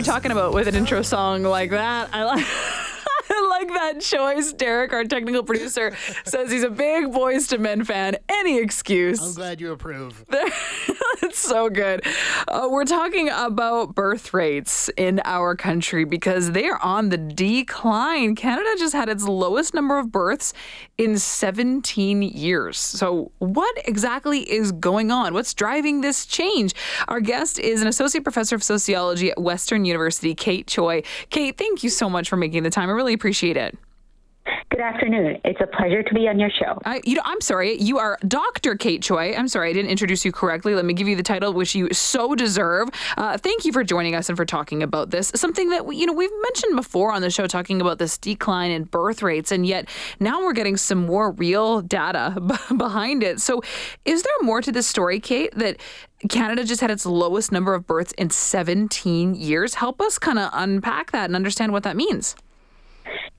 we talking about with an intro song like that? I like. I like that choice. Derek, our technical producer, says he's a big Boyz II Men fan. Any excuse. I'm glad you approve. it's so good. Uh, we're talking about birth rates in our country because they are on the decline. Canada just had its lowest number of births in 17 years. So, what exactly is going on? What's driving this change? Our guest is an associate professor of sociology at Western University, Kate Choi. Kate, thank you so much for making the time. I really appreciate it. Good afternoon. It's a pleasure to be on your show. I, you know, I'm sorry. You are Dr. Kate Choi. I'm sorry I didn't introduce you correctly. Let me give you the title, which you so deserve. Uh, thank you for joining us and for talking about this. Something that we, you know we've mentioned before on the show, talking about this decline in birth rates, and yet now we're getting some more real data behind it. So, is there more to this story, Kate? That Canada just had its lowest number of births in 17 years. Help us kind of unpack that and understand what that means.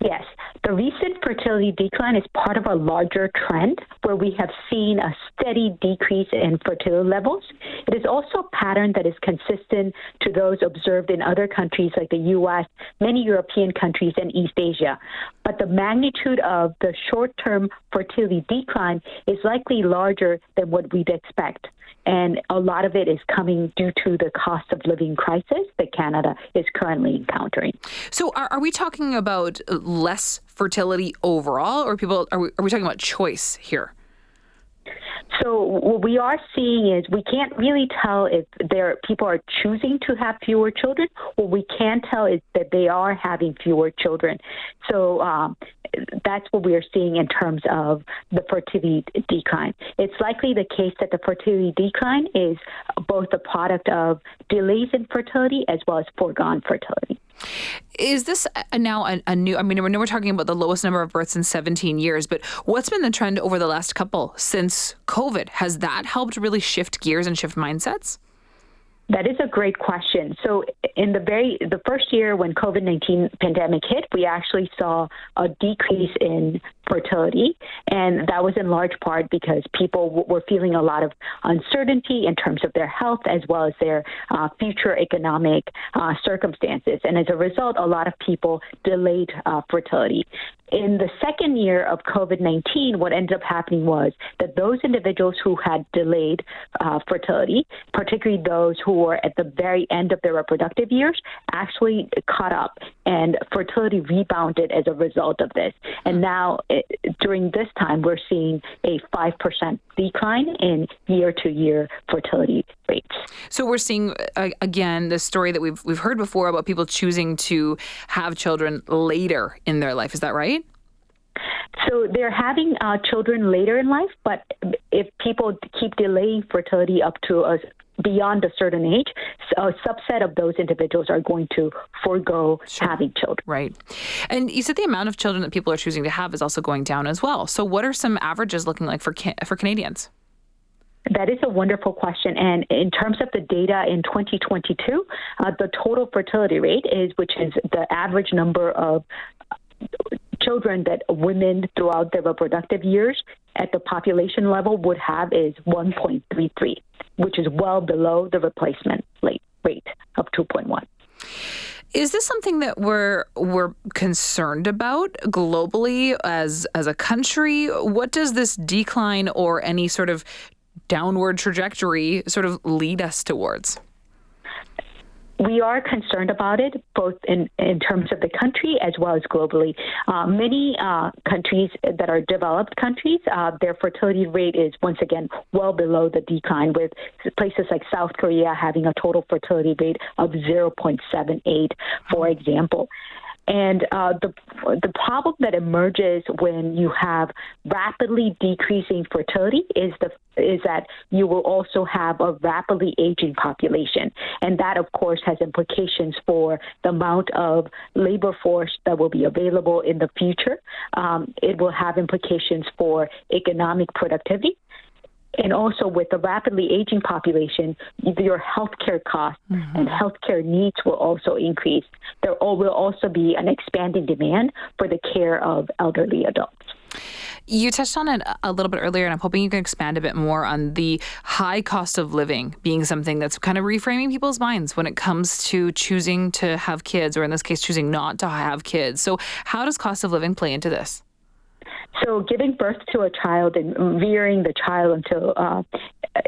Yes, the recent fertility decline is part of a larger trend where we have seen a steady decrease in fertility levels. It is also a pattern that is consistent to those observed in other countries like the US, many European countries, and East Asia. But the magnitude of the short term fertility decline is likely larger than what we'd expect. And a lot of it is coming due to the cost of living crisis that Canada is currently encountering. So, are, are we talking about less fertility overall, or people are we, are we talking about choice here? So what we are seeing is we can't really tell if there people are choosing to have fewer children. What we can tell is that they are having fewer children. So um, that's what we are seeing in terms of the fertility decline. It's likely the case that the fertility decline is both a product of delays in fertility as well as foregone fertility. Is this a, now a, a, new? I mean, we're talking about the lowest number of births in 17 years, but what's been the trend over the last couple since COVID? Has that helped really shift gears and shift mindsets? That is a great question. So, in the very the first year when COVID nineteen pandemic hit, we actually saw a decrease in fertility, and that was in large part because people w- were feeling a lot of uncertainty in terms of their health as well as their uh, future economic uh, circumstances, and as a result, a lot of people delayed uh, fertility. In the second year of COVID 19, what ended up happening was that those individuals who had delayed uh, fertility, particularly those who were at the very end of their reproductive years, actually caught up and fertility rebounded as a result of this. And now, it, during this time, we're seeing a 5% decline in year to year fertility rates. So we're seeing, uh, again, the story that we've, we've heard before about people choosing to have children later in their life. Is that right? So they're having uh, children later in life, but if people keep delaying fertility up to a beyond a certain age, a subset of those individuals are going to forego sure. having children. Right. And you said the amount of children that people are choosing to have is also going down as well. So what are some averages looking like for for Canadians? That is a wonderful question. And in terms of the data in 2022, uh, the total fertility rate is, which is the average number of children that women throughout their reproductive years at the population level would have is 1.33, which is well below the replacement rate of 2.1. Is this something that we're we're concerned about globally as as a country? What does this decline or any sort of downward trajectory sort of lead us towards? We are concerned about it, both in, in terms of the country as well as globally. Uh, many uh, countries that are developed countries, uh, their fertility rate is once again well below the decline, with places like South Korea having a total fertility rate of 0.78, for example. And uh, the the problem that emerges when you have rapidly decreasing fertility is the is that you will also have a rapidly aging population, and that of course has implications for the amount of labor force that will be available in the future. Um, it will have implications for economic productivity and also with the rapidly aging population, your healthcare costs mm-hmm. and healthcare needs will also increase. There will also be an expanding demand for the care of elderly adults. You touched on it a little bit earlier, and I'm hoping you can expand a bit more on the high cost of living being something that's kind of reframing people's minds when it comes to choosing to have kids, or in this case, choosing not to have kids. So, how does cost of living play into this? So, giving birth to a child and rearing the child until uh,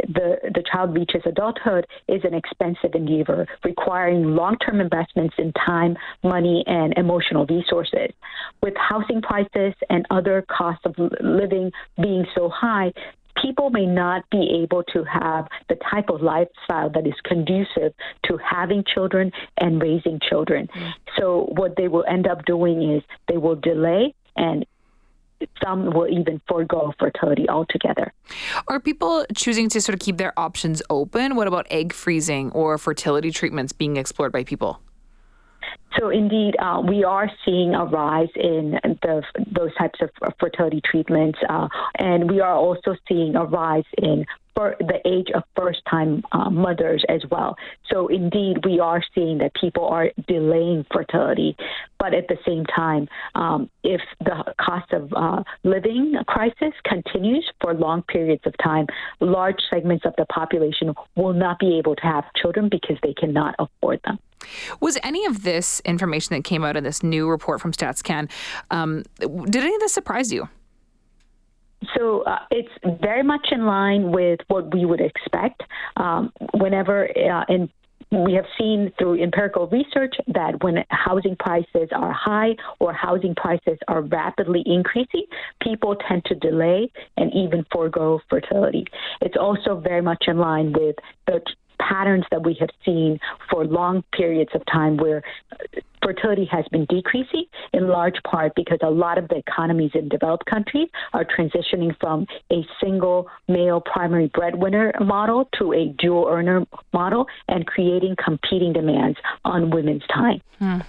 the the child reaches adulthood is an expensive endeavor, requiring long-term investments in time, money, and emotional resources. With housing prices and other costs of living being so high, people may not be able to have the type of lifestyle that is conducive to having children and raising children. Mm-hmm. So, what they will end up doing is they will delay and some will even forego fertility altogether. Are people choosing to sort of keep their options open? What about egg freezing or fertility treatments being explored by people? So indeed, uh, we are seeing a rise in the, those types of fertility treatments, uh, and we are also seeing a rise in for the age of first time uh, mothers as well. So, indeed, we are seeing that people are delaying fertility. But at the same time, um, if the cost of uh, living crisis continues for long periods of time, large segments of the population will not be able to have children because they cannot afford them. Was any of this information that came out in this new report from StatsCan, um, did any of this surprise you? So uh, it's very much in line with what we would expect. Um, whenever uh, in we have seen through empirical research that when housing prices are high or housing prices are rapidly increasing, people tend to delay and even forego fertility. It's also very much in line with the patterns that we have seen for long periods of time where fertility has been decreasing in large part because a lot of the economies in developed countries are transitioning from a single male primary breadwinner model to a dual earner model and creating competing demands on women's time. Hmm.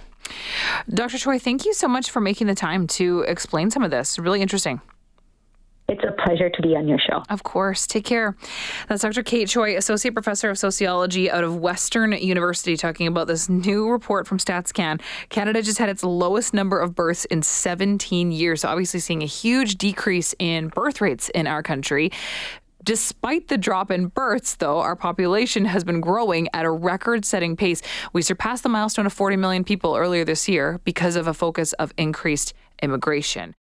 Dr. Choi, thank you so much for making the time to explain some of this. Really interesting. It's a pleasure to be on your show. Of course. Take care. That's Dr. Kate Choi, Associate Professor of Sociology out of Western University, talking about this new report from StatsCan. Canada just had its lowest number of births in 17 years. So, obviously, seeing a huge decrease in birth rates in our country. Despite the drop in births, though, our population has been growing at a record setting pace. We surpassed the milestone of 40 million people earlier this year because of a focus of increased immigration.